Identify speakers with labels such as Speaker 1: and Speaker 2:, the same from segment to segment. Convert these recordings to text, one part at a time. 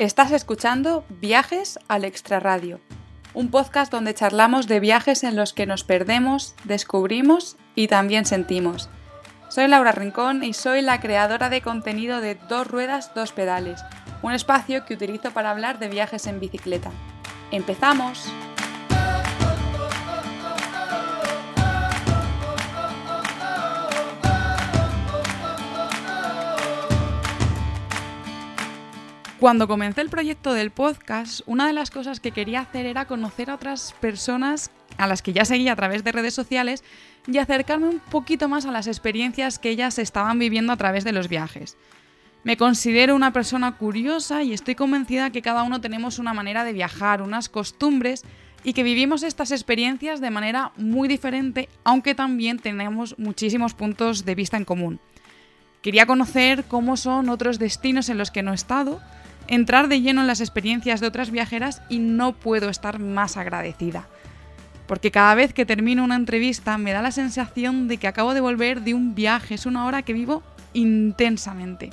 Speaker 1: Estás escuchando Viajes al Extraradio, un podcast donde charlamos de viajes en los que nos perdemos, descubrimos y también sentimos. Soy Laura Rincón y soy la creadora de contenido de Dos Ruedas, Dos Pedales, un espacio que utilizo para hablar de viajes en bicicleta. ¡Empezamos! Cuando comencé el proyecto del podcast, una de las cosas que quería hacer era conocer a otras personas a las que ya seguía a través de redes sociales y acercarme un poquito más a las experiencias que ellas estaban viviendo a través de los viajes. Me considero una persona curiosa y estoy convencida que cada uno tenemos una manera de viajar, unas costumbres y que vivimos estas experiencias de manera muy diferente, aunque también tenemos muchísimos puntos de vista en común. Quería conocer cómo son otros destinos en los que no he estado, entrar de lleno en las experiencias de otras viajeras y no puedo estar más agradecida. Porque cada vez que termino una entrevista me da la sensación de que acabo de volver de un viaje, es una hora que vivo intensamente.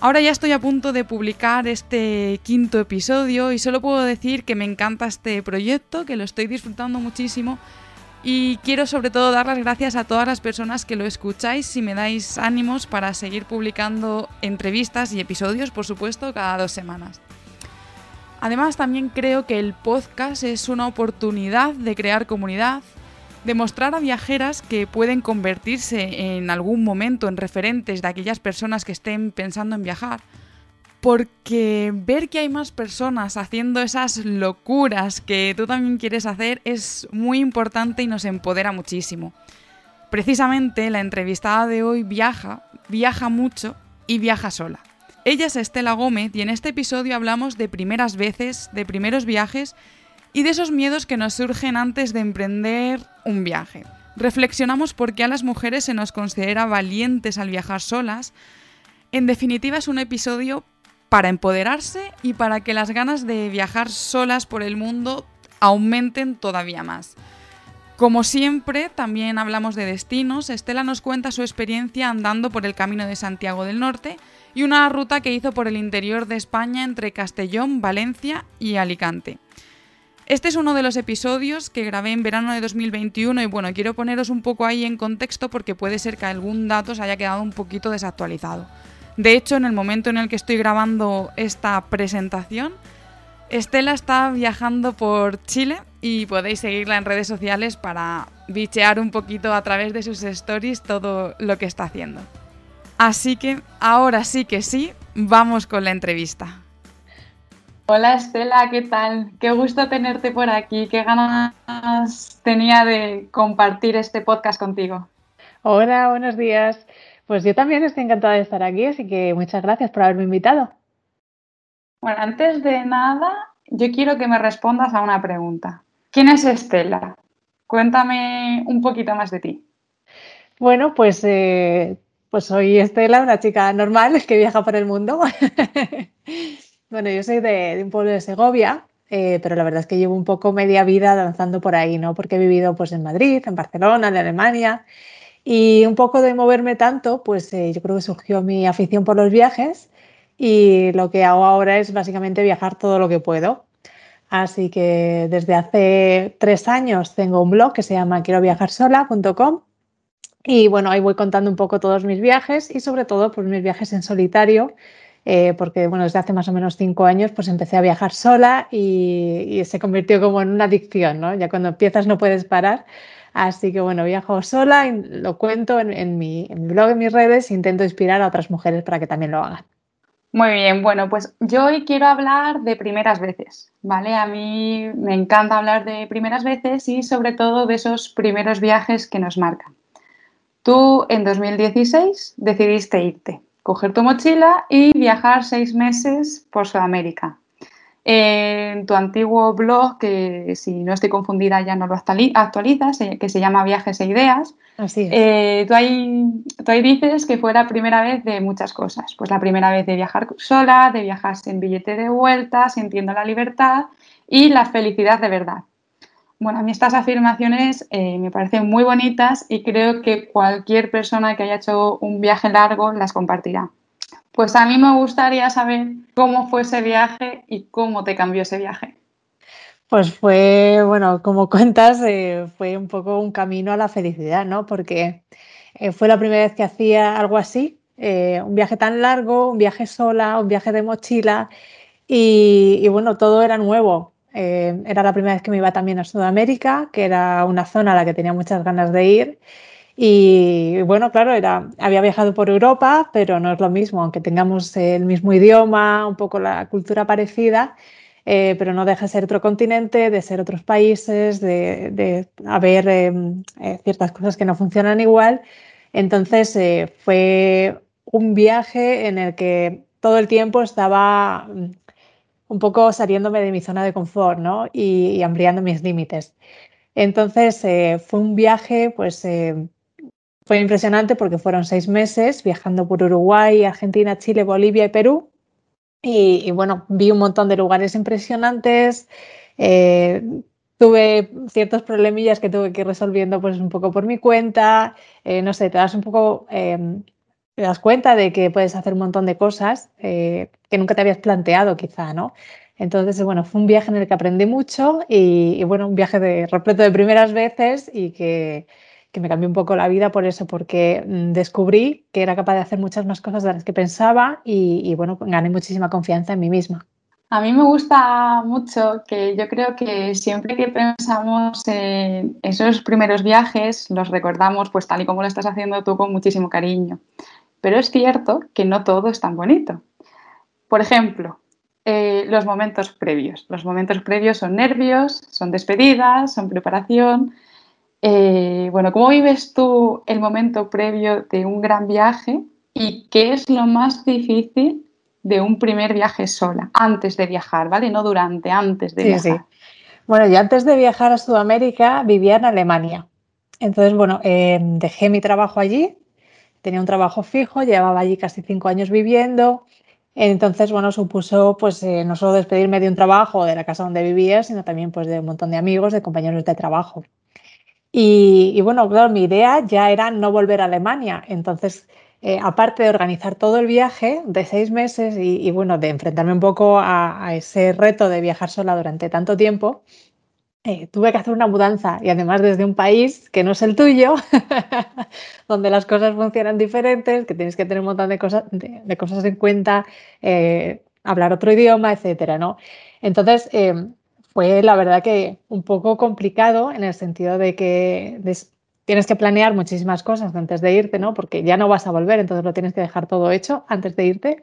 Speaker 1: Ahora ya estoy a punto de publicar este quinto episodio y solo puedo decir que me encanta este proyecto, que lo estoy disfrutando muchísimo y quiero sobre todo dar las gracias a todas las personas que lo escucháis y me dais ánimos para seguir publicando entrevistas y episodios, por supuesto, cada dos semanas. Además, también creo que el podcast es una oportunidad de crear comunidad, de mostrar a viajeras que pueden convertirse en algún momento en referentes de aquellas personas que estén pensando en viajar porque ver que hay más personas haciendo esas locuras que tú también quieres hacer es muy importante y nos empodera muchísimo. Precisamente la entrevistada de hoy viaja, viaja mucho y viaja sola. Ella es Estela Gómez y en este episodio hablamos de primeras veces, de primeros viajes y de esos miedos que nos surgen antes de emprender un viaje. Reflexionamos por qué a las mujeres se nos considera valientes al viajar solas. En definitiva es un episodio para empoderarse y para que las ganas de viajar solas por el mundo aumenten todavía más. Como siempre, también hablamos de destinos. Estela nos cuenta su experiencia andando por el Camino de Santiago del Norte y una ruta que hizo por el interior de España entre Castellón, Valencia y Alicante. Este es uno de los episodios que grabé en verano de 2021 y bueno, quiero poneros un poco ahí en contexto porque puede ser que algún dato se haya quedado un poquito desactualizado. De hecho, en el momento en el que estoy grabando esta presentación, Estela está viajando por Chile y podéis seguirla en redes sociales para bichear un poquito a través de sus stories todo lo que está haciendo. Así que ahora sí que sí, vamos con la entrevista. Hola Estela, ¿qué tal? Qué gusto tenerte por aquí, qué ganas tenía de compartir este podcast contigo.
Speaker 2: Hola, buenos días. Pues yo también estoy encantada de estar aquí, así que muchas gracias por haberme invitado.
Speaker 1: Bueno, antes de nada, yo quiero que me respondas a una pregunta. ¿Quién es Estela? Cuéntame un poquito más de ti.
Speaker 2: Bueno, pues, eh, pues soy Estela, una chica normal que viaja por el mundo. bueno, yo soy de, un pueblo de Segovia, eh, pero la verdad es que llevo un poco media vida danzando por ahí, ¿no? Porque he vivido pues en Madrid, en Barcelona, en Alemania y un poco de moverme tanto, pues eh, yo creo que surgió mi afición por los viajes y lo que hago ahora es básicamente viajar todo lo que puedo. Así que desde hace tres años tengo un blog que se llama quiero viajar sola.com y bueno, ahí voy contando un poco todos mis viajes y sobre todo pues mis viajes en solitario, eh, porque bueno, desde hace más o menos cinco años pues empecé a viajar sola y, y se convirtió como en una adicción, ¿no? Ya cuando empiezas no puedes parar. Así que bueno, viajo sola, y lo cuento en, mi, blog, en mis redes, e intento inspirar a otras mujeres para que también lo hagan.
Speaker 1: Muy bien, bueno, pues yo hoy quiero hablar de primeras veces, ¿vale? A mí me encanta hablar de primeras veces y sobre todo de esos primeros viajes que nos marcan. Tú en 2016 decidiste irte, coger tu mochila y viajar seis meses por Sudamérica en tu antiguo blog, que si no estoy confundida ya no lo actualizas, que se llama Viajes e Ideas.
Speaker 2: Así
Speaker 1: eh, tú, ahí, tú, ahí, dices que fue la primera vez de muchas cosas. Pues la primera vez de viajar sola, de viajar sin billete de vuelta, sintiendo la libertad y la felicidad de verdad. Bueno, a mí estas afirmaciones eh, me parecen muy bonitas y creo que cualquier persona que haya hecho un viaje largo las compartirá. Pues a mí me gustaría saber cómo fue ese viaje y cómo te cambió ese viaje.
Speaker 2: Pues fue, bueno, como cuentas, eh, fue un poco un camino a la felicidad, ¿no? Porque eh, fue la primera vez que hacía algo así, eh, un viaje tan largo, un viaje sola, un viaje de mochila y, bueno, todo era nuevo. era la primera vez que me iba también a Sudamérica, que era una zona a la que tenía muchas ganas de ir. Y bueno, claro, era, había viajado por Europa, pero no es lo mismo, aunque tengamos el mismo idioma, un poco la cultura parecida, eh, pero no deja de ser otro continente, de ser otros países, de, haber em, eh, ciertas cosas que no funcionan igual. Entonces eh, fue un viaje en el que todo el tiempo estaba mm, un poco saliéndome de mi zona de confort ¿no? y, y ampliando mis límites. Entonces fue un viaje pues fue impresionante porque fueron seis meses viajando por Uruguay, Argentina, Chile, Bolivia y Perú. Y, bueno, vi un montón de lugares impresionantes. Eh, tuve ciertos problemillas que tuve que ir resolviendo pues un poco por mi cuenta. Eh, no sé, te das un poco, em, te das cuenta de que puedes hacer un montón de cosas eh, que nunca te habías planteado quizá, ¿no? Entonces, bueno, fue un viaje en el que aprendí mucho y, y bueno, un viaje de, repleto de primeras veces y que, que me cambió un poco la vida por eso, porque mm, descubrí que era capaz de hacer muchas más cosas de las que pensaba y, bueno, gané muchísima confianza en mí misma.
Speaker 1: A mí me gusta mucho que yo creo que siempre que pensamos en esos primeros viajes, los recordamos pues tal y como lo estás haciendo tú con muchísimo cariño. Pero es cierto que no todo es tan bonito. Por ejemplo, eh, los momentos previos. Los momentos previos son nervios, son despedidas, son preparación, eh, bueno, ¿cómo vives tú el momento previo de un gran viaje y qué es lo más difícil de un primer viaje sola, antes de viajar, ¿vale? No durante, antes de viajar. Sí.
Speaker 2: Bueno, yo antes de viajar a Sudamérica vivía en Alemania. Entonces, bueno, em, dejé mi trabajo allí, tenía un trabajo fijo, llevaba allí casi cinco años viviendo. Entonces, bueno, supuso pues eh, no solo despedirme de un trabajo de la casa donde vivía, sino también pues de un montón de amigos, de compañeros de trabajo. Y, bueno, claro, mi idea ya era no volver a Alemania. Entonces, eh, aparte de organizar todo el viaje de seis meses y, bueno, de enfrentarme un poco a, ese reto de viajar sola durante tanto tiempo, eh, tuve que hacer una mudanza y además desde un país que no es el tuyo, donde las cosas funcionan diferentes, que tienes que tener un montón de cosas, de, cosas en cuenta, eh, hablar otro idioma, etcétera, ¿no? Entonces, fue la verdad que un poco complicado en el sentido de que tienes que planear muchísimas cosas antes de irte, ¿no? Porque ya no vas a volver, entonces lo tienes que dejar todo hecho antes de irte.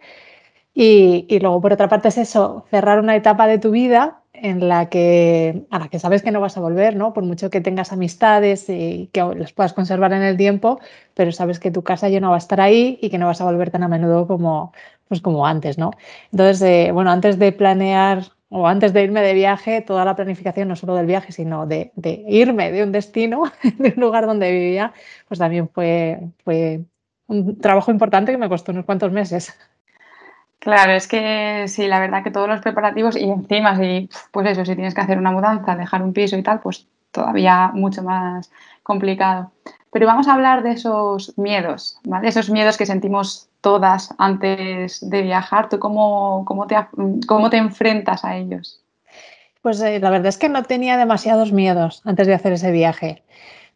Speaker 2: Y, y, luego, por otra parte, es eso, cerrar una etapa de tu vida en la que, a la que sabes que no vas a volver, ¿no? Por mucho que tengas amistades y que las puedas conservar en el tiempo, pero sabes que tu casa ya no va a estar ahí y que no vas a volver tan a menudo como, pues como antes, ¿no? Entonces, eh, bueno, antes de planear o antes de irme de viaje, toda la planificación, no solo del viaje, sino de, irme de un destino, de un lugar donde vivía, pues también fue, fue un trabajo importante que me costó unos cuantos meses.
Speaker 1: Claro, es que sí, la verdad que todos los preparativos y encima si, pues eso, si tienes que hacer una mudanza, dejar un piso y tal, pues todavía mucho más complicado. Pero vamos a hablar de esos miedos, ¿vale? Esos miedos que sentimos todas antes de viajar. ¿Tú cómo, cómo, te, cómo te enfrentas a ellos?
Speaker 2: Pues eh, la verdad es que no tenía demasiados miedos antes de hacer ese viaje.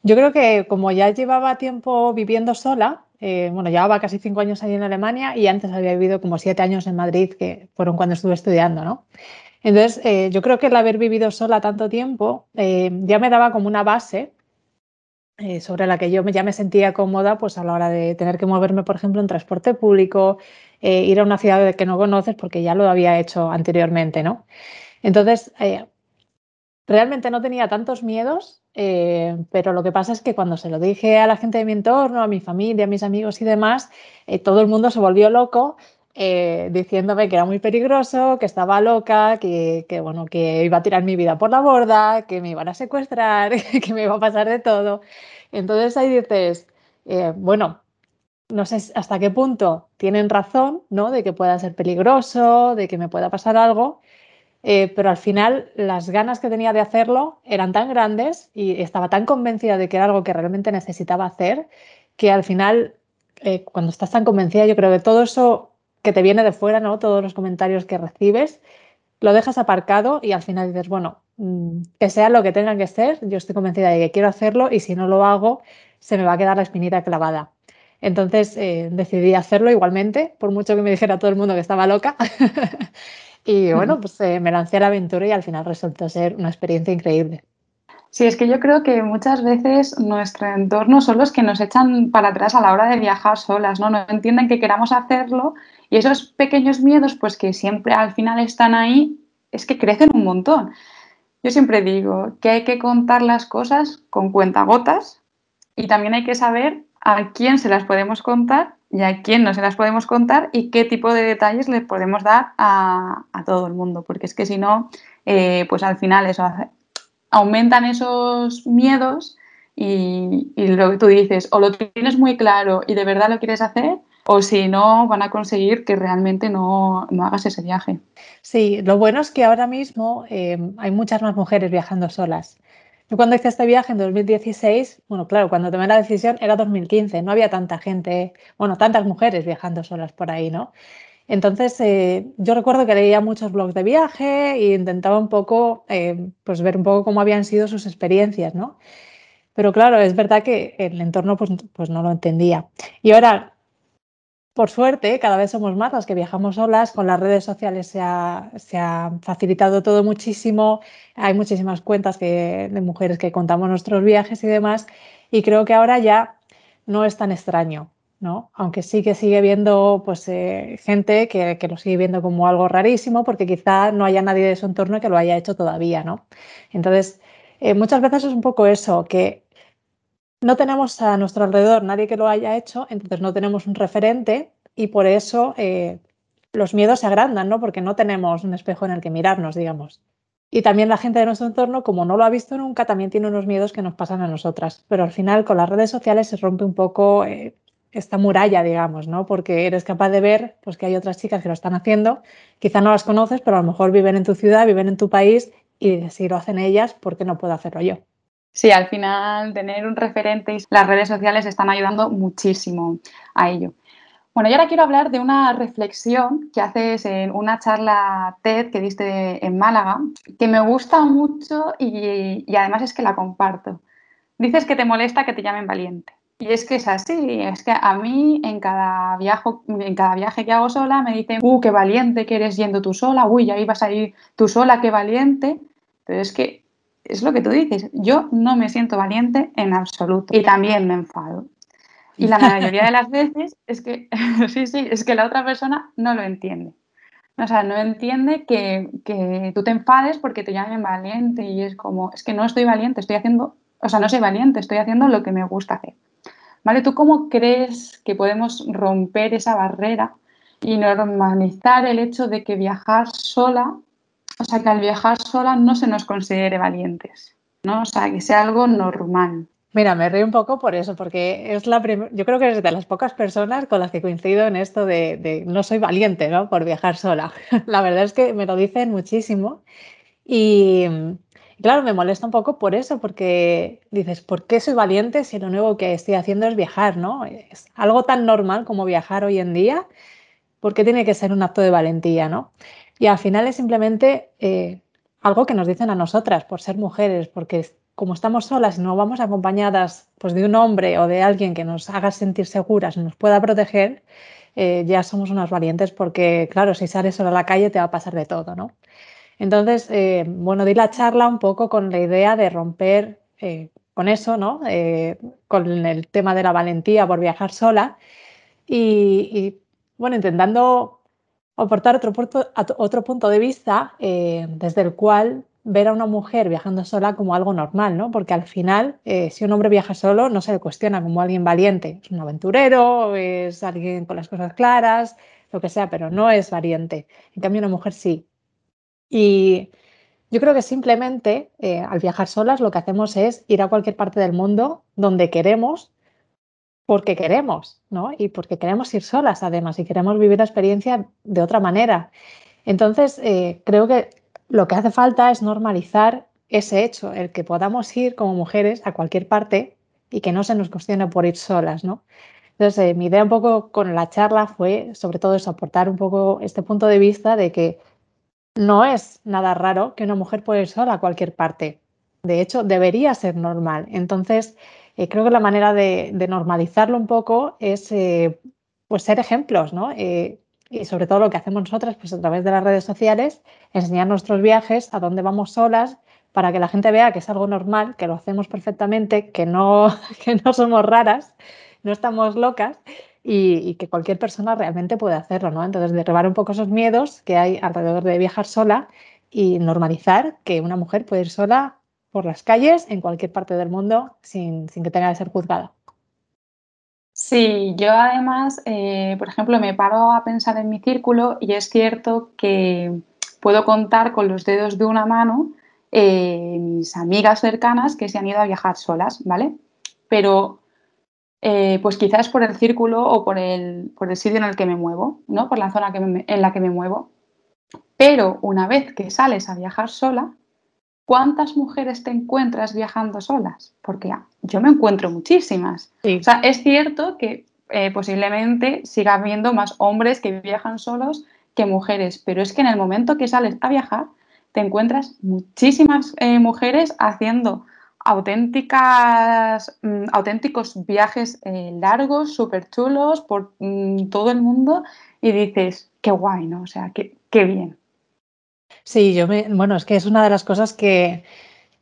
Speaker 2: Yo creo que como ya llevaba tiempo viviendo sola, eh, bueno, llevaba casi cinco años ahí en Alemania y antes había vivido como siete años en Madrid, que fueron cuando estuve estudiando, ¿no? Entonces, eh, yo creo que el haber vivido sola tanto tiempo ya me daba como una base eh, sobre la que yo ya me sentía cómoda pues a la hora de tener que moverme, por ejemplo, en transporte público, eh, ir a una ciudad que no conoces porque ya lo había hecho anteriormente, ¿no? Entonces, eh, realmente no tenía tantos miedos, pero lo que pasa es que cuando se lo dije a la gente de mi entorno, a mi familia, a mis amigos y demás, todo el mundo se volvió loco eh, diciéndome que era muy peligroso, que estaba loca, que, bueno, que iba a tirar mi vida por la borda, que me iban a secuestrar, que me iba a pasar de todo. Entonces ahí dices, eh, bueno, no sé hasta qué punto tienen razón, ¿no? De que pueda ser peligroso, de que me pueda pasar algo, eh, pero al final las ganas que tenía de hacerlo eran tan grandes y estaba tan convencida de que era algo que realmente necesitaba hacer, que al final, cuando estás tan convencida, yo creo que todo eso que te viene de fuera, ¿no? Todos los comentarios que recibes, lo dejas aparcado y al final dices, bueno, mm, que sea lo que tenga que ser, yo estoy convencida de que quiero hacerlo y si no lo hago, se me va a quedar la espinita clavada. Entonces eh, decidí hacerlo igualmente, por mucho que me dijera todo el mundo que estaba loca. y bueno, pues eh, me lancé a la aventura y al final resultó ser una experiencia increíble.
Speaker 1: Sí, es que yo creo que muchas veces nuestro entorno son los que nos echan para atrás a la hora de viajar solas, ¿no? No entienden que queramos hacerlo y esos pequeños miedos, pues que siempre al final están ahí, es que crecen un montón. Yo siempre digo que hay que contar las cosas con cuentagotas y también hay que saber a quién se las podemos contar y a quién no se las podemos contar y qué tipo de detalles le podemos dar a, todo el mundo, porque es que si no, eh, pues al final eso aumentan esos miedos y, y, lo que tú dices, o lo tienes muy claro y de verdad lo quieres hacer, o si no, van a conseguir que realmente no, no hagas ese viaje.
Speaker 2: Sí, lo bueno es que ahora mismo eh, hay muchas más mujeres viajando solas. Yo cuando hice este viaje en 2016, bueno, claro, cuando tomé la decisión era 2015, no había tanta gente, bueno, tantas mujeres viajando solas por ahí, ¿no? Entonces, eh, yo recuerdo que leía muchos blogs de viaje e intentaba un poco, eh, pues ver un poco cómo habían sido sus experiencias, ¿no? Pero claro, es verdad que el entorno pues, pues no lo entendía. Y ahora, por suerte, cada vez somos más las que viajamos solas, con las redes sociales se ha, facilitado todo muchísimo, hay muchísimas cuentas de mujeres que contamos nuestros viajes y demás, y creo que ahora ya no es tan extraño, ¿no? Aunque sí que sigue viendo pues, eh, gente que, lo sigue viendo como algo rarísimo, porque quizá no haya nadie de su entorno que lo haya hecho todavía, ¿no? Entonces, eh, muchas veces es un poco eso, que no tenemos a nuestro alrededor nadie que lo haya hecho, entonces no tenemos un referente y por eso eh, los miedos se agrandan, ¿no? Porque no tenemos un espejo en el que mirarnos, digamos. Y también la gente de nuestro entorno, como no lo ha visto nunca, también tiene unos miedos que nos pasan a nosotras. Pero al final con las redes sociales se rompe un poco eh, esta muralla, digamos, ¿no? Porque eres capaz de ver pues, que hay otras chicas que lo están haciendo, quizá no las conoces, pero a lo mejor viven en tu ciudad, viven en tu país y si lo hacen ellas, ¿por qué no puedo hacerlo yo?
Speaker 1: Sí, al final tener un referente y las redes sociales están ayudando muchísimo a ello. Bueno, y ahora quiero hablar de una reflexión que haces en una charla TED que diste en Málaga, que me gusta mucho y, además es que la comparto. Dices que te molesta que te llamen valiente. Y es que es así, es que a mí en cada, viaje, en cada viaje que hago sola me dicen, uh, qué valiente que eres yendo tú sola, uy, ya ibas a ir tú sola, qué valiente. Pero es que es lo que tú dices, yo no me siento valiente en absoluto y también me enfado. Y la mayoría de las veces es que, sí, sí, es que la otra persona no lo entiende. O sea, no entiende que, que, tú te enfades porque te llamen valiente y es como, es que no estoy valiente, estoy haciendo, o sea, no soy valiente, estoy haciendo lo que me gusta hacer. ¿Vale? ¿Tú cómo crees que podemos romper esa barrera y normalizar el hecho de que viajar sola o sea, que al viajar sola no se nos considere valientes, ¿no? O sea, que sea algo normal.
Speaker 2: Mira, me río un poco por eso, porque es la yo creo que eres de las pocas personas con las que coincido en esto de, no soy valiente, ¿no? Por viajar sola. la verdad es que me lo dicen muchísimo y, claro, me molesta un poco por eso, porque dices, ¿por qué soy valiente si lo nuevo que estoy haciendo es viajar, ¿no? Es algo tan normal como viajar hoy en día, ¿por qué tiene que ser un acto de valentía, ¿no? Y al final es simplemente eh, algo que nos dicen a nosotras por ser mujeres, porque como estamos solas y no vamos acompañadas pues, de un hombre o de alguien que nos haga sentir seguras nos pueda proteger, eh, ya somos unas valientes porque, claro, si sales sola a la calle te va a pasar de todo, ¿no? Entonces, eh, bueno, di la charla un poco con la idea de romper con eso, ¿no? con el tema de la valentía por viajar sola y bueno, intentando aportar otro punto, de vista eh, desde el cual ver a una mujer viajando sola como algo normal, ¿no? Porque al final, eh, si un hombre viaja solo, no se le cuestiona como alguien valiente. Es un aventurero, es alguien con las cosas claras, lo que sea, pero no es valiente. En cambio, una mujer sí. Y yo creo que simplemente eh, al viajar solas lo que hacemos es ir a cualquier parte del mundo donde queremos porque queremos, ¿no? Y porque queremos ir solas además y queremos vivir la experiencia de otra manera. Entonces, eh, creo que lo que hace falta es normalizar ese hecho, el que podamos ir como mujeres a cualquier parte y que no se nos cuestione por ir solas, ¿no? Entonces, mi idea un poco con la charla fue, sobre todo, eso, aportar un poco este punto de vista de que no es nada raro que una mujer pueda ir sola a cualquier parte. De hecho, debería ser normal. Entonces, eh, creo que la manera de, normalizarlo un poco es eh, pues ser ejemplos, ¿no? Eh, y sobre todo lo que hacemos nosotras, pues a través de las redes sociales, enseñar nuestros viajes, a dónde vamos solas, para que la gente vea que es algo normal, que lo hacemos perfectamente, que no, que no somos raras, no estamos locas y, que cualquier persona realmente puede hacerlo, ¿no? Entonces, derribar un poco esos miedos que hay alrededor de viajar sola y normalizar que una mujer puede ir sola por las calles en cualquier parte del mundo sin, que tenga que ser juzgada.
Speaker 1: Sí, yo además, eh, por ejemplo, me paro a pensar en mi círculo y es cierto que puedo contar con los dedos de una mano eh, mis amigas cercanas que se han ido a viajar solas, ¿vale? Pero eh, pues quizás por el círculo o por el, por el, sitio en el que me muevo, ¿no? Por la zona en la que me muevo. Pero una vez que sales a viajar sola, ¿cuántas mujeres te encuentras viajando solas? Porque yo me encuentro muchísimas. O sea, es cierto que eh, posiblemente siga habiendo más hombres que viajan solos que mujeres, pero es que en el momento que sales a viajar, te encuentras muchísimas eh, mujeres haciendo auténticas, mm, auténticos viajes eh, largos, súper chulos por mm, todo el mundo y dices, qué guay, ¿no? O sea, qué, qué bien.
Speaker 2: Sí, yo me, bueno, es que es una de las cosas que,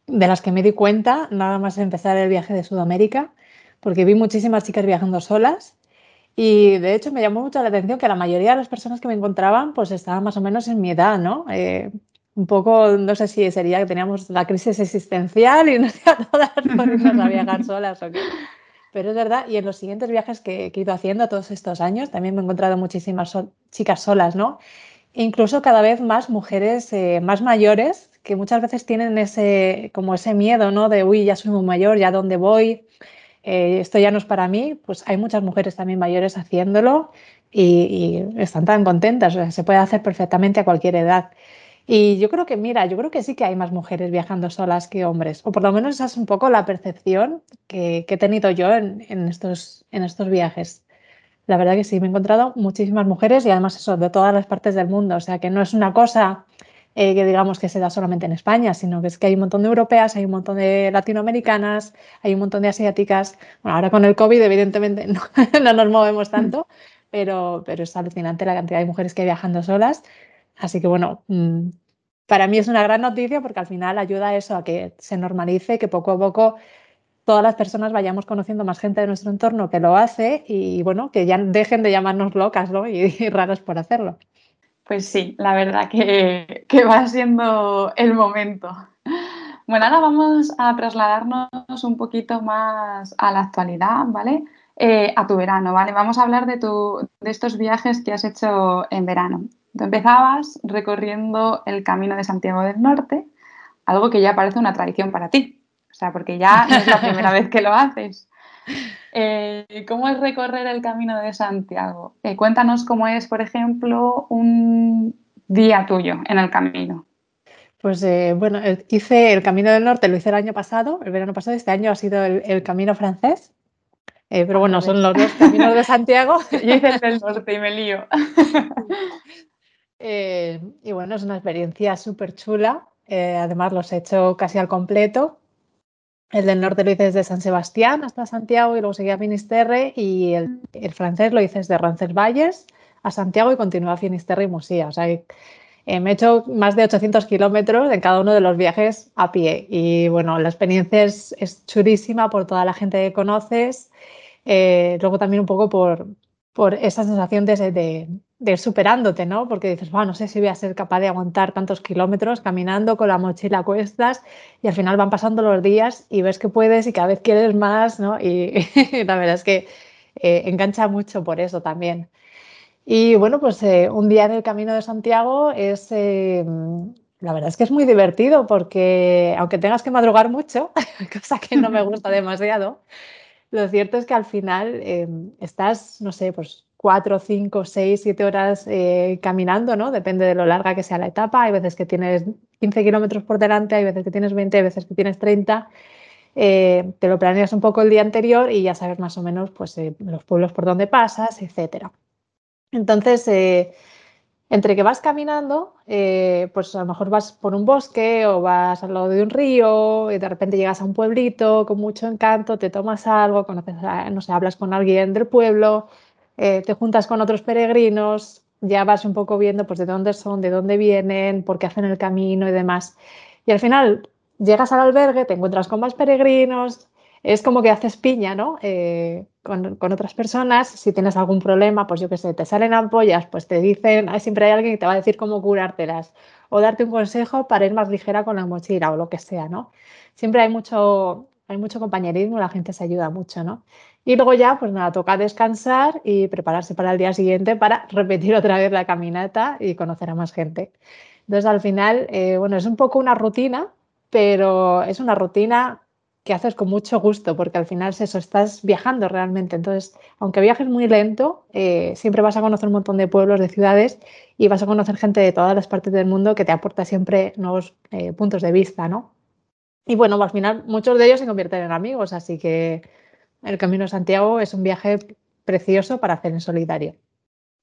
Speaker 2: de las que me di cuenta nada más empezar el viaje de Sudamérica, porque vi muchísimas chicas viajando solas y de hecho me llamó mucho la atención que la mayoría de las personas que me encontraban pues estaban más o menos en mi edad, ¿no? Eh, un poco, no sé si sería que teníamos la crisis existencial y no sé a todas por irnos a viajar solas o qué. Pero es verdad, y en los siguientes viajes que, he ido haciendo todos estos años, también me he encontrado muchísimas chicas solas, ¿no? Incluso cada vez más mujeres eh, más mayores que muchas veces tienen ese, como ese miedo, ¿no? De, uy, ya soy muy mayor, ¿ya dónde voy? Eh, esto ya no es para mí. Pues hay muchas mujeres también mayores haciéndolo y, y están tan contentas. O sea, se puede hacer perfectamente a cualquier edad. Y yo creo que, mira, yo creo que sí que hay más mujeres viajando solas que hombres, o por lo menos esa es un poco la percepción que, he tenido yo en, estos, en estos viajes. La verdad que sí, me he encontrado muchísimas mujeres y además eso, de todas las partes del mundo, o sea que no es una cosa eh, que digamos que se da solamente en España, sino que es que hay un montón de europeas, hay un montón de latinoamericanas, hay un montón de asiáticas. Bueno, ahora con el COVID evidentemente no, no nos movemos tanto, pero, pero es alucinante la cantidad de mujeres que hay viajando solas Así que bueno, mm, para mí es una gran noticia porque al final ayuda eso, a que se normalice, que poco a poco todas las personas vayamos conociendo más gente de nuestro entorno que lo hace y bueno, que ya dejen de llamarnos locas ¿no? y, raras por hacerlo.
Speaker 1: Pues sí, la verdad que, va siendo el momento. Bueno, ahora vamos a trasladarnos un poquito más a la actualidad, ¿vale? Eh, a tu verano, ¿vale? Vamos a hablar de, tu, de estos viajes que has hecho en verano. Tú empezabas recorriendo el camino de Santiago del Norte, algo que ya parece una tradición para ti, sea, porque ya no es la primera vez que lo haces. Eh, ¿Cómo es recorrer el camino de Santiago? Eh, cuéntanos cómo es, por ejemplo, un día tuyo en el camino.
Speaker 2: Pues eh, bueno, hice el Camino del Norte, lo hice el año pasado, el verano pasado, este año ha sido el, Camino francés, pero bueno, son los dos caminos de Santiago.
Speaker 1: Yo hice el del norte y me lío.
Speaker 2: Eh, y bueno, es una experiencia súper chula. Eh, además, los he hecho casi al completo. El del norte lo hice desde San Sebastián hasta Santiago y luego seguí a Finisterre. Y el, francés lo hice desde Roncesvalles a Santiago y continué a Finisterre y Musía. O sea, eh, me he hecho más de 800 kilómetros en cada uno de los viajes a pie. Y bueno, la experiencia es, es chulísima por toda la gente que conoces. luego también un poco por, por esa sensación de, de, superándote, ¿no? Porque dices, bueno, no sé si voy a ser capaz de aguantar tantos kilómetros caminando con la mochila a cuestas y al final van pasando los días y ves que puedes y cada vez quieres más, ¿no? Y, la verdad es que eh, engancha mucho por eso también. Y bueno, pues eh, un día en el Camino de Santiago es, eh, la verdad es que es muy divertido porque aunque tengas que madrugar mucho, cosa que no me gusta demasiado, lo cierto es que al final estás, no sé, pues cuatro, cinco, seis, siete horas eh, caminando, ¿no? Depende de lo larga que sea la etapa. Hay veces que tienes 15 kilómetros por delante, hay veces que tienes 20, hay veces que tienes 30. eh, te lo planeas un poco el día anterior y ya sabes más o menos pues, eh, los pueblos por donde pasas, etc. Entonces, eh, entre que vas caminando, pues a lo mejor vas por un bosque o vas al lado de un río y de repente llegas a un pueblito con mucho encanto, te tomas algo, conoces, no sé, hablas con alguien del pueblo, te juntas con otros peregrinos, ya vas un poco viendo pues de dónde son, de dónde vienen, por qué hacen el camino y demás. Y al final llegas al albergue, te encuentras con más peregrinos, es como que haces piña, ¿no? Eh, con, otras personas, si tienes algún problema, pues yo qué sé, te salen ampollas, pues te dicen, siempre hay alguien que te va a decir cómo curártelas o darte un consejo para ir más ligera con la mochila o lo que sea, ¿no? Siempre hay mucho, hay mucho compañerismo, la gente se ayuda mucho, ¿no? Y luego ya, pues nada, toca descansar y prepararse para el día siguiente para repetir otra vez la caminata y conocer a más gente. Entonces, al final, eh, bueno, es un poco una rutina, pero es una rutina que haces con mucho gusto, porque al final es eso, estás viajando realmente. Entonces, aunque viajes muy lento, eh, siempre vas a conocer un montón de pueblos, de ciudades, y vas a conocer gente de todas las partes del mundo que te aporta siempre nuevos eh, puntos de vista, ¿no? Y bueno, al final muchos de ellos se convierten en amigos, así que el Camino de Santiago es un viaje precioso para hacer en solitario.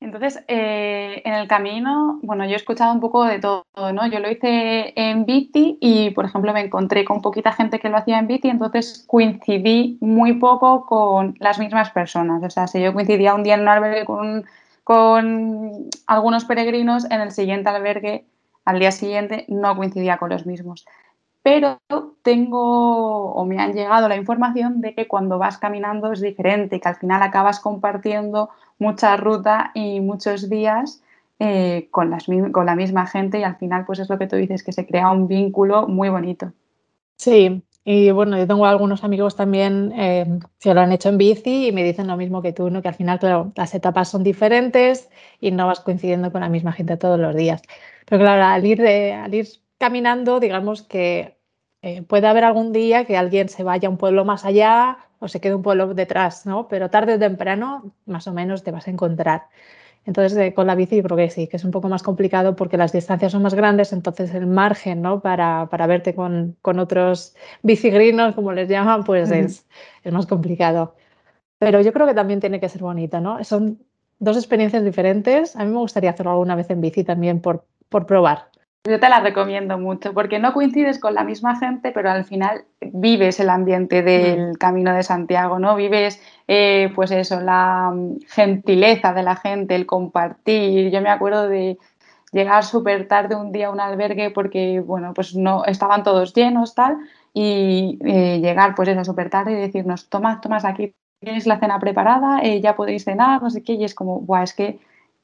Speaker 1: Entonces, eh, en el camino, bueno, yo he escuchado un poco de todo, ¿no? Yo lo hice en bici y, por ejemplo, me encontré con poquita gente que lo hacía en bici, entonces coincidí muy poco con las mismas personas. O sea, si yo coincidía un día en un albergue con, con algunos peregrinos, en el siguiente albergue, al día siguiente, no coincidía con los mismos pero tengo o me han llegado la información de que cuando vas caminando es diferente, que al final acabas compartiendo mucha ruta y muchos días eh, con, con, la misma gente y al final pues es lo que tú dices, que se crea un vínculo muy bonito.
Speaker 2: Sí, y bueno, yo tengo algunos amigos también eh, que lo han hecho en bici y me dicen lo mismo que tú, ¿no? que al final, claro, las etapas son diferentes y no vas coincidiendo con la misma gente todos los días. Pero claro, al ir, al ir caminando, digamos que eh, puede haber algún día que alguien se vaya a un pueblo más allá o se quede un pueblo detrás, ¿no? Pero tarde o temprano, más o menos, te vas a encontrar. Entonces, eh, con la bici yo creo que sí, que es un poco más complicado porque las distancias son más grandes, entonces el margen, ¿no? Para, para verte con, con, otros bicigrinos, como les llaman, pues es, es más complicado. Pero yo creo que también tiene que ser bonito, ¿no? Son dos experiencias diferentes. A mí me gustaría hacerlo alguna vez en bici también por, por probar.
Speaker 1: Yo te la recomiendo mucho porque no coincides con la misma gente, pero al final vives el ambiente del mm. Camino de Santiago, ¿no? Vives, eh, pues eso, la mm, gentileza de la gente, el compartir. Yo me acuerdo de llegar súper tarde un día a un albergue porque, bueno, pues no estaban todos llenos, tal, y eh, llegar, pues eso, súper tarde y decirnos, tomad, tomad aquí, tienes la cena preparada, eh, ya podéis cenar, no sé qué, y es como, guau, es que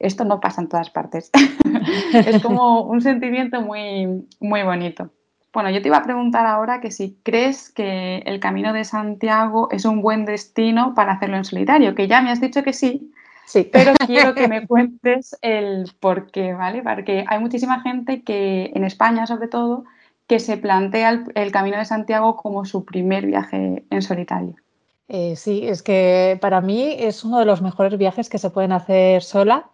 Speaker 1: esto no pasa en todas partes. es como un sentimiento muy, muy bonito. Bueno, yo te iba a preguntar ahora que si crees que el Camino de Santiago es un buen destino para hacerlo en solitario, que ya me has dicho que sí, sí. pero quiero que me cuentes el por qué, ¿vale? Porque hay muchísima gente que, en España sobre todo, que se plantea el, Camino de Santiago como su primer viaje en solitario.
Speaker 2: Eh, sí, es que para mí es uno de los mejores viajes que se pueden hacer sola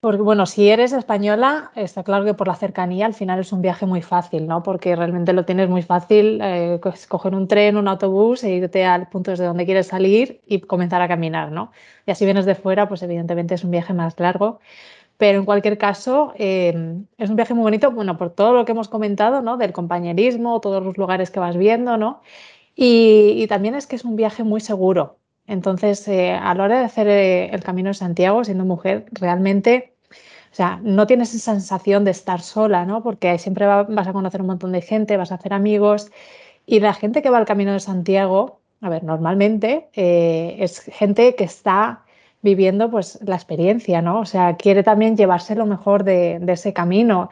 Speaker 2: porque, bueno, si eres española, está claro que por la cercanía al final es un viaje muy fácil, ¿no? Porque realmente lo tienes muy fácil, eh, coger un tren, un autobús e irte al punto desde donde quieres salir y comenzar a caminar, ¿no? Y así vienes de fuera, pues evidentemente es un viaje más largo. Pero en cualquier caso, em, es un viaje muy bonito, bueno, por todo lo que hemos comentado, ¿no? Del compañerismo, todos los lugares que vas viendo, ¿no? Y, también es que es un viaje muy seguro. Entonces, eh, a la hora de hacer eh, el Camino de Santiago, siendo mujer, realmente, o sea, no tienes esa sensación de estar sola, ¿no? Porque siempre vas a conocer un montón de gente, vas a hacer amigos. Y la gente que va al Camino de Santiago, a ver, normalmente eh, es gente que está viviendo pues la experiencia, ¿no? O sea, quiere también llevarse lo mejor de, ese camino,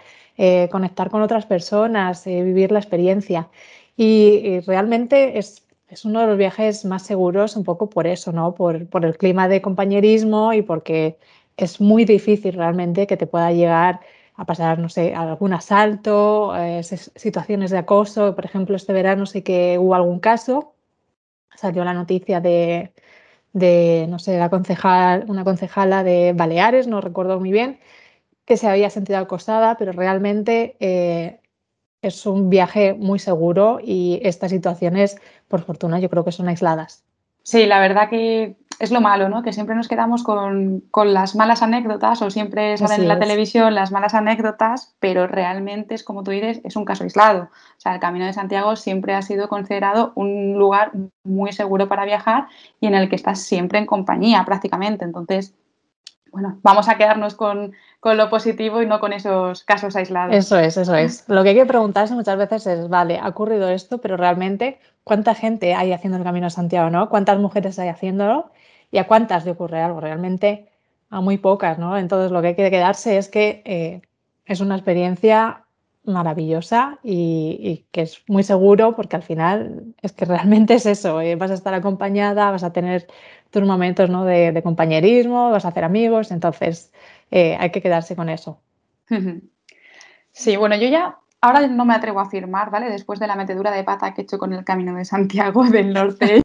Speaker 2: conectar con otras personas, vivir la experiencia. y realmente es es uno de los viajes más seguros un poco por eso, ¿no? Por, por, el clima de compañerismo y porque es muy difícil realmente que te pueda llegar a pasar, no sé, algún asalto, eh, situaciones de acoso. Por ejemplo, este verano sé que hubo algún caso, salió la noticia de, de no sé, la concejal, una concejala de Baleares, no recuerdo muy bien, que se había sentido acosada, pero realmente eh, es un viaje muy seguro y estas situaciones, por fortuna, yo creo que son aisladas.
Speaker 1: Sí, la verdad que es lo malo, ¿no? Que siempre nos quedamos con, las malas anécdotas o siempre salen en la televisión las malas anécdotas, pero realmente es como tú dices, es un caso aislado. O sea, el Camino de Santiago siempre ha sido considerado un lugar muy seguro para viajar y en el que estás siempre en compañía prácticamente. Entonces, bueno, vamos a quedarnos con, con, lo positivo y no con esos casos aislados.
Speaker 2: Eso es, eso es. Lo que hay que preguntarse muchas veces es, vale, ha ocurrido esto, pero realmente cuánta gente hay haciendo el Camino a Santiago, ¿no? ¿Cuántas mujeres hay haciéndolo? ¿Y a cuántas le ocurre algo? Realmente a muy pocas, ¿no? Entonces lo que hay que quedarse es que eh, es una experiencia maravillosa y, que es muy seguro porque al final es que realmente es eso, eh, vas a estar acompañada, vas a tener tus momentos ¿no? de, compañerismo, vas a hacer amigos, entonces eh, hay que quedarse con eso.
Speaker 1: Sí, bueno, yo ya ahora no me atrevo a afirmar, ¿vale? Después de la metedura de pata que he hecho con el Camino de Santiago del Norte.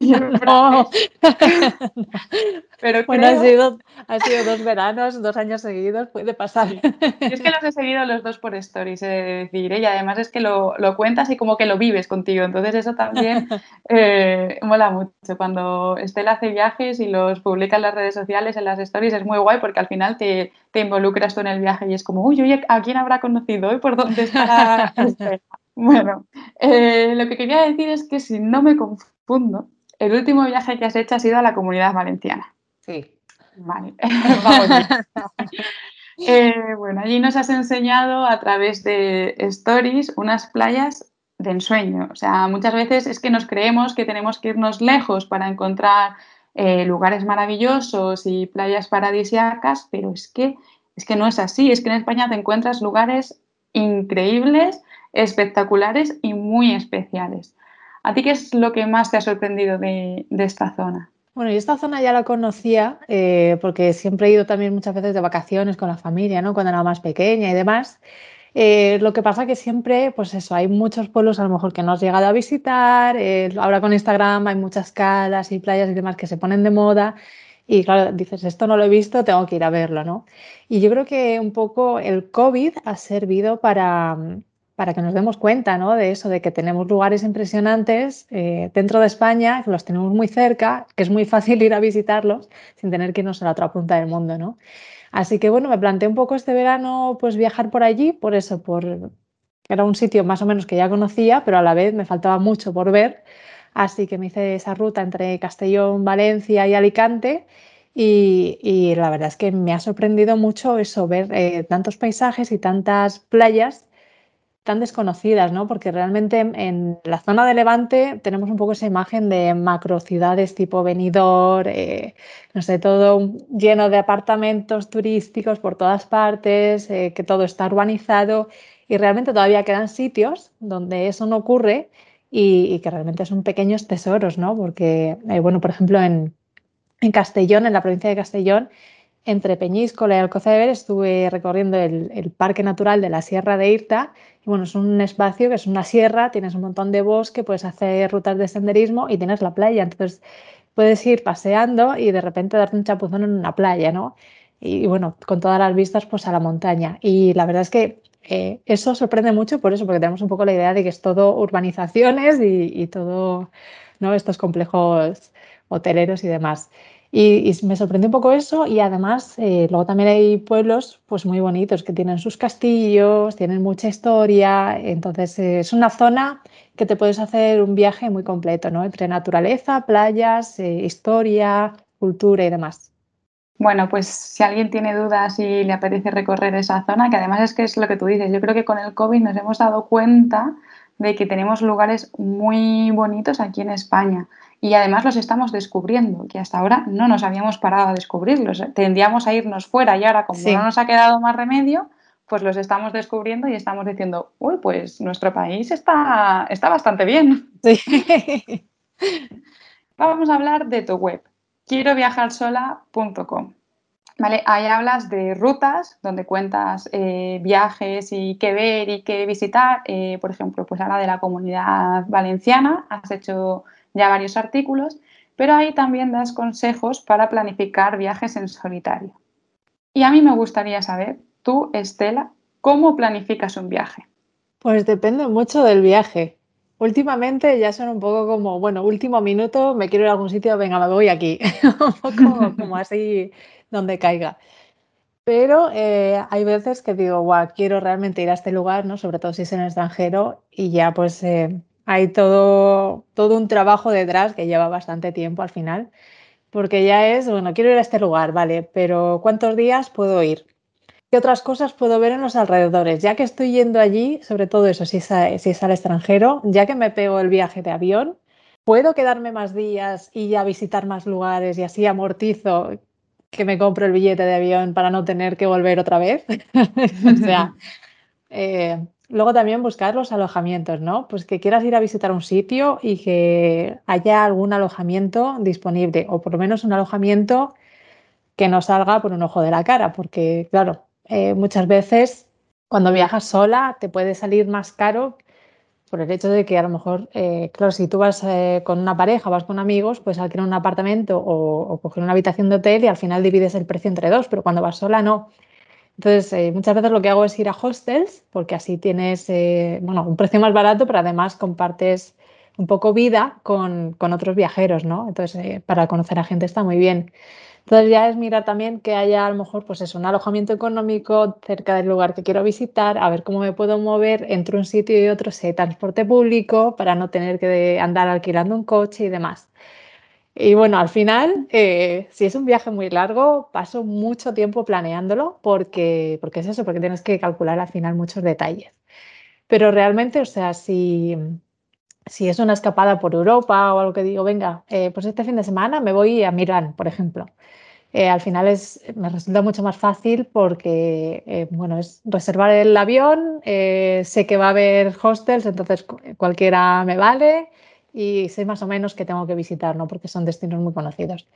Speaker 2: Pero bueno, ha, sido, sido dos veranos, dos años seguidos, puede pasar.
Speaker 1: es que los he seguido los dos por stories, he de decir, ¿eh? y además es que lo, cuentas y como que lo vives contigo, entonces eso también eh, mola mucho. Cuando Estela hace viajes y los publica en las redes sociales, en las stories, es muy guay porque al final te, te involucras tú en el viaje y es como, uy, oye, ¿a quién habrá conocido hoy? ¿Por dónde está? bueno, eh, lo que quería decir es que si no me confundo, el último viaje que has hecho ha sido a la comunidad valenciana.
Speaker 2: Sí.
Speaker 1: Vale, eh, bueno, allí nos has enseñado a través de stories unas playas de ensueño. O sea, muchas veces es que nos creemos que tenemos que irnos lejos para encontrar eh, lugares maravillosos y playas paradisíacas, pero es que, es que no es así. Es que en España te encuentras lugares increíbles, espectaculares y muy especiales. ¿A ti qué es lo que más te ha sorprendido de, esta zona?
Speaker 2: Bueno, yo esta zona ya la conocía eh, porque siempre he ido también muchas veces de vacaciones con la familia, ¿no? Cuando era más pequeña y demás. Eh, lo que pasa que siempre, pues eso, hay muchos pueblos a lo mejor que no has llegado a visitar. Eh, ahora con Instagram hay muchas calas y playas y demás que se ponen de moda. Y claro, dices, esto no lo he visto, tengo que ir a verlo, ¿no? Y yo creo que un poco el COVID ha servido para, para que nos demos cuenta ¿no? de eso, de que tenemos lugares impresionantes eh, dentro de España, que los tenemos muy cerca, que es muy fácil ir a visitarlos sin tener que irnos a la otra punta del mundo. ¿no? Así que bueno, me planteé un poco este verano pues viajar por allí, por eso, por era un sitio más o menos que ya conocía, pero a la vez me faltaba mucho por ver. Así que me hice esa ruta entre Castellón, Valencia y Alicante. Y, la verdad es que me ha sorprendido mucho eso, ver eh, tantos paisajes y tantas playas tan desconocidas, ¿no? Porque realmente en la zona de Levante tenemos un poco esa imagen de macrocidades tipo Benidorm, eh, no sé, todo lleno de apartamentos turísticos por todas partes, eh, que todo está urbanizado y realmente todavía quedan sitios donde eso no ocurre y, que realmente son pequeños tesoros, ¿no? Porque, eh, bueno, por ejemplo, en, en Castellón, en la provincia de Castellón, entre Peñíscola y Alcocer estuve recorriendo el, Parque Natural de la Sierra de Irta. Y bueno, es un espacio que es una sierra, tienes un montón de bosque, puedes hacer rutas de senderismo y tienes la playa. Entonces puedes ir paseando y de repente darte un chapuzón en una playa, ¿no? Y, bueno, con todas las vistas pues a la montaña. Y la verdad es que eh, eso sorprende mucho por eso, porque tenemos un poco la idea de que es todo urbanizaciones y, y todo, ¿no? Estos complejos hoteleros y demás. Y, me sorprendió un poco eso y además eh, luego también hay pueblos pues muy bonitos que tienen sus castillos, tienen mucha historia, entonces eh, es una zona que te puedes hacer un viaje muy completo, ¿no? Entre naturaleza, playas, eh, historia, cultura y demás.
Speaker 1: Bueno, pues si alguien tiene dudas y le apetece recorrer esa zona, que además es que es lo que tú dices, yo creo que con el COVID nos hemos dado cuenta de que tenemos lugares muy bonitos aquí en España y además los estamos descubriendo, que hasta ahora no nos habíamos parado a descubrirlos. Tendíamos a irnos fuera y ahora como no nos ha quedado más remedio, pues los estamos descubriendo y estamos diciendo, uy, pues nuestro país está, está bastante bien. Sí. Vamos a hablar de tu web, quiero viajarsola.com. ¿Vale? Ahí hablas de rutas donde cuentas eh, viajes y qué ver y qué visitar. Eh, por ejemplo, pues ahora de la comunidad valenciana has hecho ya varios artículos, pero ahí también das consejos para planificar viajes en solitario. Y a mí me gustaría saber, tú, Estela, ¿cómo planificas un viaje?
Speaker 2: Pues depende mucho del viaje. Últimamente ya son un poco como, bueno, último minuto, me quiero ir a algún sitio, venga, me voy aquí. un poco como así donde caiga. Pero eh, hay veces que digo, guau, quiero realmente ir a este lugar, ¿no? Sobre todo si es en el extranjero, y ya pues eh, hay todo, todo un trabajo detrás que lleva bastante tiempo al final, porque ya es, bueno, quiero ir a este lugar, vale, pero ¿cuántos días puedo ir? ¿Qué otras cosas puedo ver en los alrededores? Ya que estoy yendo allí, sobre todo eso, si es, si es al extranjero, ya que me pego el viaje de avión, ¿puedo quedarme más días y ya visitar más lugares y así amortizo que me compro el billete de avión para no tener que volver otra vez? o sea, eh, luego también buscar los alojamientos, ¿no? Pues que quieras ir a visitar un sitio y que haya algún alojamiento disponible o por lo menos un alojamiento que no salga por un ojo de la cara, porque claro, eh, muchas veces cuando viajas sola te puede salir más caro por el hecho de que a lo mejor, eh, claro, si tú vas eh, con una pareja, vas con amigos, pues alquilar un apartamento o, coger una habitación de hotel y al final divides el precio entre dos, pero cuando vas sola no. Entonces, muchas veces lo que hago es ir a hostels porque así tienes, bueno, un precio más barato, pero además compartes un poco vida con, con otros viajeros, ¿no? Entonces, para conocer a gente está muy bien. Entonces ya es mirar también que haya a lo mejor pues eso, un alojamiento económico cerca del lugar que quiero visitar, a ver cómo me puedo mover entre un sitio y otro, si hay transporte público, para no tener que andar alquilando un coche y demás. Y bueno, al final, eh, si es un viaje muy largo, paso mucho tiempo planeándolo porque, porque es eso, porque tienes que calcular al final muchos detalles. Pero realmente, o sea, si, si es una escapada por Europa o algo que digo, venga, eh, pues este fin de semana me voy a Milán, por ejemplo. Eh, al final es, me resulta mucho más fácil porque, eh, bueno, es reservar el avión, sé que va a haber hostels, entonces cualquiera me vale y sé más o menos que tengo que visitar, ¿no? Porque son destinos muy conocidos.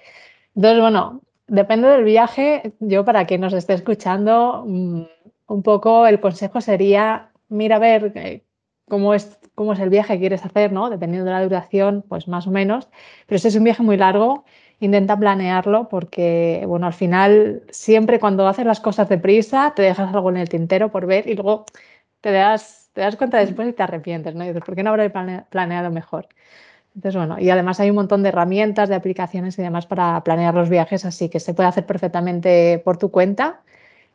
Speaker 2: Entonces, bueno, depende del viaje. Yo, para quien nos esté escuchando, mm, un poco el consejo sería, mira ver cómo es cómo es el viaje que quieres hacer, ¿no? Dependiendo de la duración, pues más o menos. Pero si es un viaje muy largo, intenta planearlo porque, bueno, al final, siempre cuando haces las cosas deprisa, te dejas algo en el tintero por ver y luego te das, te das cuenta después y te arrepientes, ¿no? Y dices, ¿por qué no habré planeado mejor? Entonces, bueno, y además hay un montón de herramientas, de aplicaciones y demás para planear los viajes, así que se puede hacer perfectamente por tu cuenta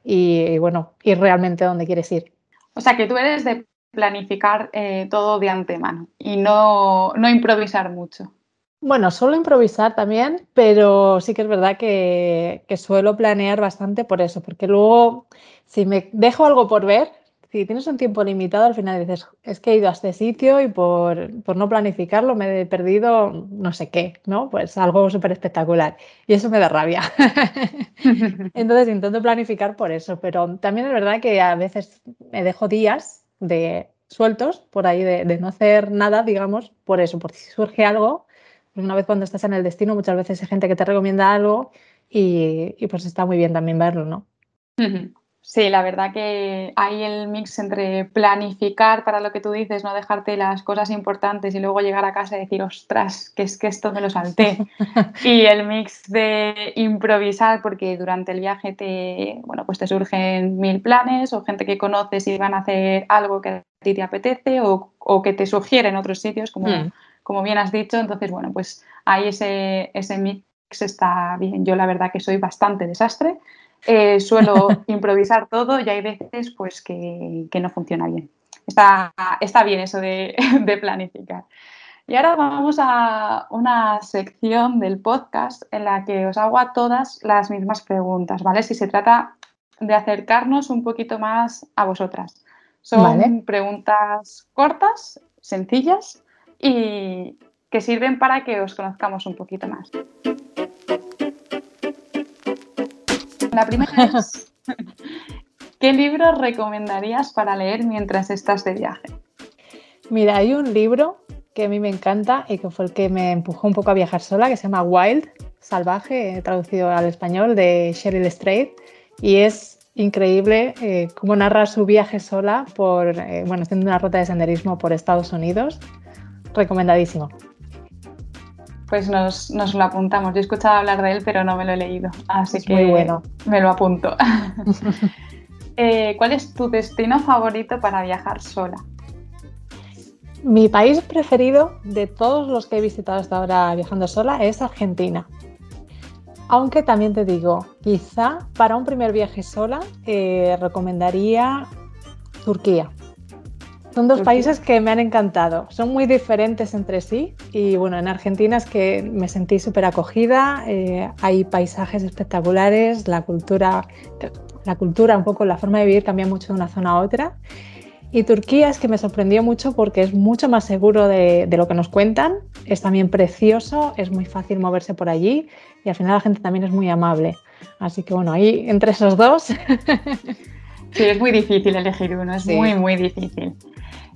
Speaker 2: y, y bueno, ir realmente a donde quieres ir.
Speaker 1: O sea, que tú eres de planificar eh, todo de antemano y no, no, improvisar mucho.
Speaker 2: Bueno, suelo improvisar también, pero sí que es verdad que, que, suelo planear bastante por eso, porque luego si me dejo algo por ver, si tienes un tiempo limitado, al final dices, es que he ido a este sitio y por, por no planificarlo me he perdido no sé qué, ¿no? Pues algo súper espectacular. Y eso me da rabia. Entonces intento planificar por eso, pero también es verdad que a veces me dejo días de sueltos por ahí, de, no hacer nada, digamos, por eso, por si surge algo, una vez cuando estás en el destino, muchas veces hay gente que te recomienda algo y, y pues está muy bien también verlo, ¿no?
Speaker 1: Sí, la verdad que hay el mix entre planificar para lo que tú dices, no dejarte las cosas importantes y luego llegar a casa y decir, ostras, que es que esto me lo salté. y el mix de improvisar, porque durante el viaje te, bueno, pues te surgen mil planes o gente que conoces y van a hacer algo que a ti te apetece o, o que te sugieren otros sitios, como, mm. como bien has dicho. Entonces, bueno, pues ahí ese, ese mix está bien. Yo la verdad que soy bastante desastre eh, suelo improvisar todo y hay veces pues que, no funciona bien. Está, está bien eso de, planificar. Y ahora vamos a una sección del podcast en la que os hago a todas las mismas preguntas, ¿vale? Si se trata de acercarnos un poquito más a vosotras. Son preguntas cortas, sencillas y que sirven para que os conozcamos un poquito más. La primera es, ¿qué libro recomendarías para leer mientras estás de viaje?
Speaker 2: Mira, hay un libro que a mí me encanta y que fue el que me empujó un poco a viajar sola, que se llama Wild, salvaje, traducido al español, de Sheryl Strait, y es increíble eh, cómo narra su viaje sola por, eh, bueno, haciendo una ruta de senderismo por Estados Unidos. Recomendadísimo
Speaker 1: pues nos, lo apuntamos. Yo he escuchado hablar de él, pero no me lo he leído, así que
Speaker 2: muy bueno.
Speaker 1: me lo apunto. Eh, ¿Cuál es tu destino favorito para viajar sola?
Speaker 2: Mi país preferido de todos los que he visitado hasta ahora viajando sola es Argentina. Aunque también te digo, quizá para un primer viaje sola eh, recomendaría Turquía. Son dos países que me han encantado. Son muy diferentes entre sí y bueno, en Argentina es que me sentí súper acogida. Eh, hay paisajes espectaculares, la cultura, la cultura, un poco la forma de vivir cambia mucho de una zona a otra. Y Turquía es que me sorprendió mucho porque es mucho más seguro de, lo que nos cuentan, es también precioso, es muy fácil moverse por allí y al final la gente también es muy amable. Así que bueno, ahí entre esos dos.
Speaker 1: sí, es muy difícil elegir uno, es muy, muy difícil.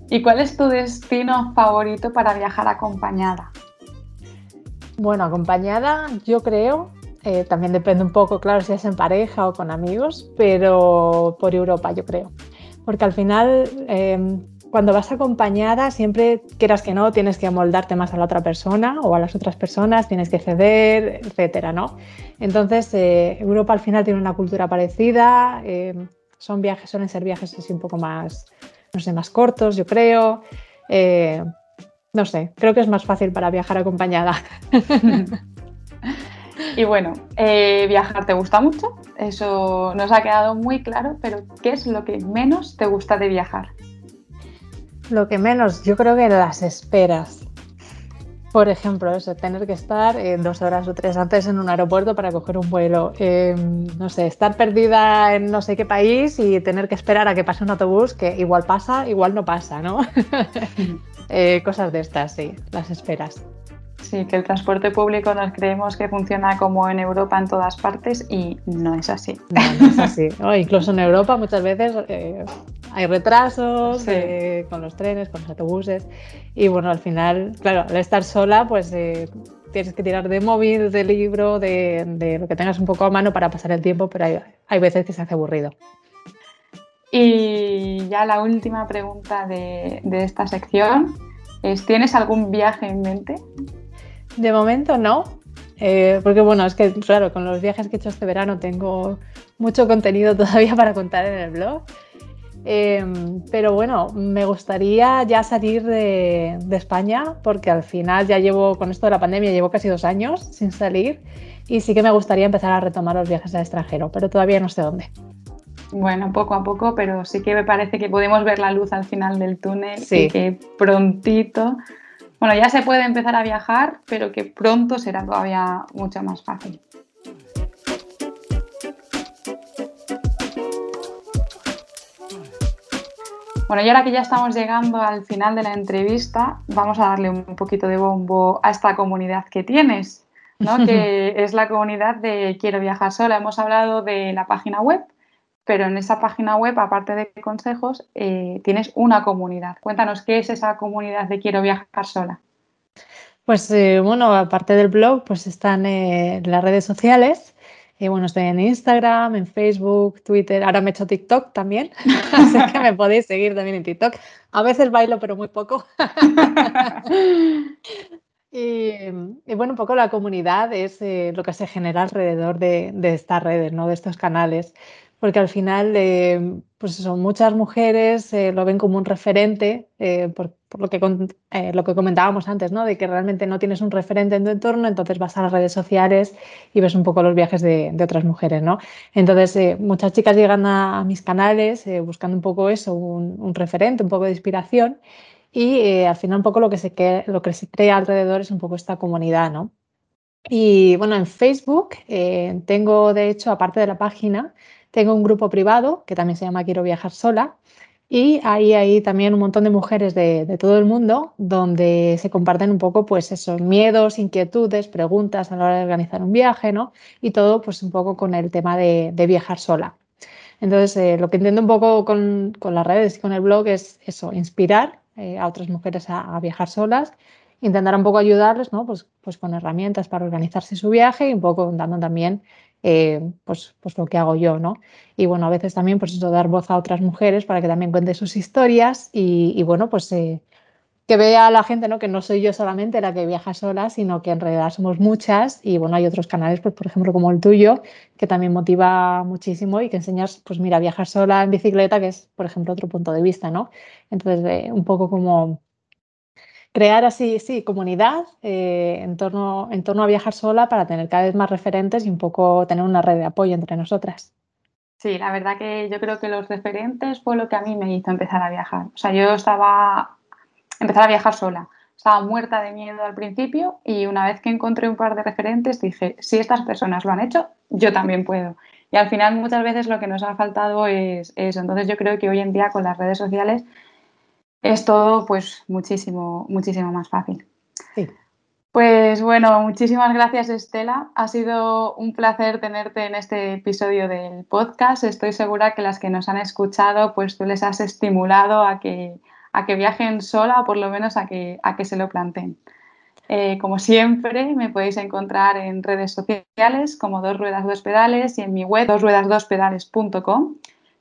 Speaker 1: ¿Y cuál es tu destino favorito para viajar acompañada?
Speaker 2: Bueno, acompañada yo creo, eh, también depende un poco, claro, si es en pareja o con amigos, pero por Europa yo creo porque al final em, cuando vas acompañada siempre quieras que no tienes que amoldarte más a la otra persona o a las otras personas, tienes que ceder, etcétera, ¿no? Entonces eh, Europa al final tiene una cultura parecida, em, son viajes, suelen ser viajes así un poco más, no sé, más cortos, yo creo. Eh, no sé, creo que es más fácil para viajar acompañada.
Speaker 1: Y bueno, eh, viajar te gusta mucho, eso nos ha quedado muy claro, pero ¿qué es lo que menos te gusta de viajar?
Speaker 2: Lo que menos, yo creo que las esperas. Por ejemplo, eso, tener que estar eh, dos horas o tres antes en un aeropuerto para coger un vuelo. Em, no sé, estar perdida en no sé qué país y tener que esperar a que pase un autobús que igual pasa, igual no pasa, ¿no? Eh, cosas de estas, sí, las esperas.
Speaker 1: Sí, que el transporte público nos creemos que funciona como en Europa en todas partes y no es así.
Speaker 2: No, es así. incluso en Europa muchas veces eh, hay retrasos eh, con los trenes, con los autobuses y bueno, al final, claro, al estar sola, pues eh, tienes que tirar de móvil, de libro, de, lo que tengas un poco a mano para pasar el tiempo, pero hay, hay veces que se hace aburrido.
Speaker 1: Y ya la última pregunta de, de esta sección es, ¿tienes algún viaje en mente?
Speaker 2: De momento no, eh, porque bueno, es que claro, con los viajes que he hecho este verano tengo mucho contenido todavía para contar en el blog. Em, pero bueno, me gustaría ya salir de, España porque al final ya llevo, con esto de la pandemia, llevo casi dos años sin salir y sí que me gustaría empezar a retomar los viajes al extranjero, pero todavía no sé dónde.
Speaker 1: Bueno, poco a poco, pero sí que me parece que podemos ver la luz al final del túnel y que prontito bueno, ya se puede empezar a viajar, pero que pronto será todavía mucho más fácil. Bueno, y ahora que ya estamos llegando al final de la entrevista, vamos a darle un poquito de bombo a esta comunidad que tienes, ¿no? que es la comunidad de Quiero viajar sola. Hemos hablado de la página web, pero en esa página web, aparte de consejos, eh, tienes una comunidad. Cuéntanos, ¿qué es esa comunidad de Quiero viajar sola?
Speaker 2: Pues eh, bueno, aparte del blog, pues están eh, las redes sociales. bueno, estoy en Instagram, en Facebook, Twitter. Ahora me he hecho TikTok también, así que me podéis seguir también en TikTok. A veces bailo, pero muy poco. y, bueno, un poco la comunidad es lo que se genera alrededor de, de estas redes, ¿no? de estos canales porque al final, eh, pues son muchas mujeres eh, lo ven como un referente, eh, por, lo, que, lo que comentábamos antes, ¿no? de que realmente no tienes un referente en tu entorno, entonces vas a las redes sociales y ves un poco los viajes de, otras mujeres. ¿no? Entonces, muchas chicas llegan a, mis canales buscando un poco eso, un, referente, un poco de inspiración, y al final un poco lo que, se, lo que se crea alrededor es un poco esta comunidad. ¿no? Y bueno, en Facebook tengo, de hecho, aparte de la página, tengo un grupo privado que también se llama Quiero viajar sola y ahí hay también un montón de mujeres de, todo el mundo donde se comparten un poco pues esos miedos, inquietudes, preguntas a la hora de organizar un viaje, ¿no? Y todo pues un poco con el tema de, viajar sola. Entonces, eh, lo que intento un poco con, las redes y con el blog es eso, inspirar eh, a otras mujeres a, viajar solas, intentar un poco ayudarles, ¿no? Pues, pues con herramientas para organizarse su viaje y un poco dando también eh, pues, pues lo que hago yo, ¿no? Y bueno, a veces también pues eso, dar voz a otras mujeres para que también cuenten sus historias y, bueno, pues eh, que vea la gente, ¿no? Que no soy yo solamente la que viaja sola, sino que en realidad somos muchas y bueno, hay otros canales, pues por ejemplo como el tuyo, que también motiva muchísimo y que enseñas, pues mira, viajar sola en bicicleta, que es por ejemplo otro punto de vista, ¿no? Entonces, eh, un poco como crear así, sí, comunidad eh, en, torno, en torno a viajar sola para tener cada vez más referentes y un poco tener una red de apoyo entre nosotras.
Speaker 1: Sí, la verdad que yo creo que los referentes fue lo que a mí me hizo empezar a viajar. O sea, yo estaba, empezar a viajar sola. Estaba muerta de miedo al principio y una vez que encontré un par de referentes dije, si estas personas lo han hecho, yo también puedo. Y al final muchas veces lo que nos ha faltado es eso. Entonces yo creo que hoy en día con las redes sociales es todo pues muchísimo, muchísimo más fácil. Pues bueno, muchísimas gracias Estela. Ha sido un placer tenerte en este episodio del podcast. Estoy segura que las que nos han escuchado, pues tú les has estimulado a que, a que viajen sola o por lo menos a que, a que se lo planteen. Eh, como siempre, me podéis encontrar en redes sociales como Dos Ruedas Dos Pedales y en mi web dosruedasdospedales.com.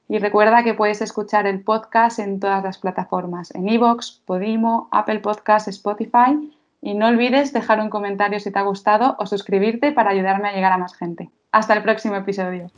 Speaker 1: Y recuerda que puedes escuchar el podcast en todas las plataformas, en iVoox, Podimo, Apple Podcasts, Spotify. Y no olvides dejar un comentario si te ha gustado o suscribirte para ayudarme a llegar a más gente. Hasta el próximo episodio.